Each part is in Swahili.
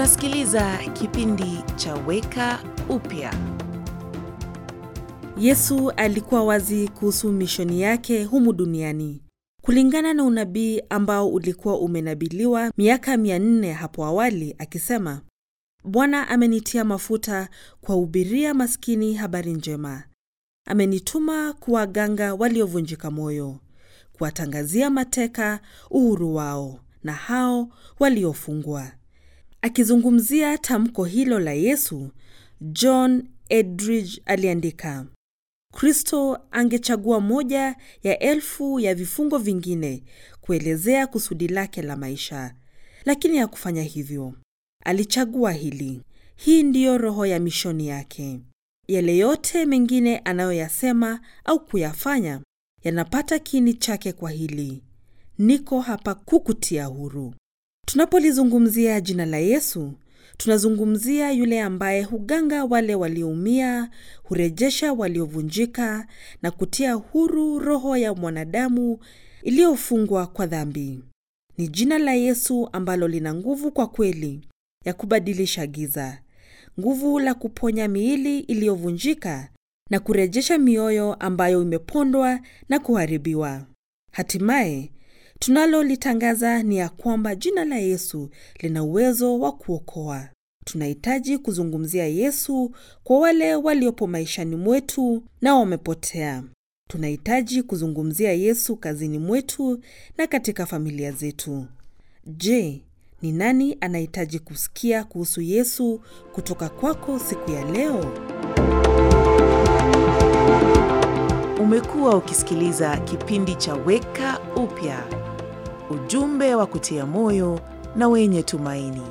Unasikiliza kipindi cha Weka Upya. Yesu alikuwa wazi kuhusu mishoni yake humu duniani. Kulingana na unabii ambao ulikuwa umenabiliwa miaka mia nne hapo awali, akisema, Bwana amenitia mafuta kuwahubiria maskini habari njema, amenituma kuwaganga waliovunjika moyo, kuwatangazia mateka uhuru wao, na hao waliofungwa. Akizungumzia tamko hilo la Yesu, John Eldridge aliandika, Kristo angechagua moja ya elfu ya vifungo vingine kuelezea kusudi lake la maisha, lakini hakufanya hivyo. Alichagua hili. Hii ndiyo roho ya mishoni yake. Yale yote mengine anayoyasema au kuyafanya yanapata kiini chake kwa hili: niko hapa kukutia huru. Tunapolizungumzia jina la Yesu, tunazungumzia yule ambaye huganga wale walioumia, hurejesha waliovunjika na kutia huru roho ya mwanadamu iliyofungwa kwa dhambi. Ni jina la Yesu ambalo lina nguvu kwa kweli ya kubadilisha giza, nguvu la kuponya miili iliyovunjika na kurejesha mioyo ambayo imepondwa na kuharibiwa. Hatimaye tunalolitangaza ni ya kwamba jina la Yesu lina uwezo wa kuokoa. Tunahitaji kuzungumzia Yesu kwa wale waliopo maishani mwetu na wamepotea. Tunahitaji kuzungumzia Yesu kazini mwetu na katika familia zetu. Je, ni nani anahitaji kusikia kuhusu Yesu kutoka kwako siku ya leo? Umekuwa ukisikiliza kipindi cha Weka Upya, ujumbe wa kutia moyo na wenye tumaini.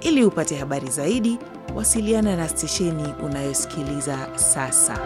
Ili upate habari zaidi, wasiliana na stesheni unayosikiliza sasa.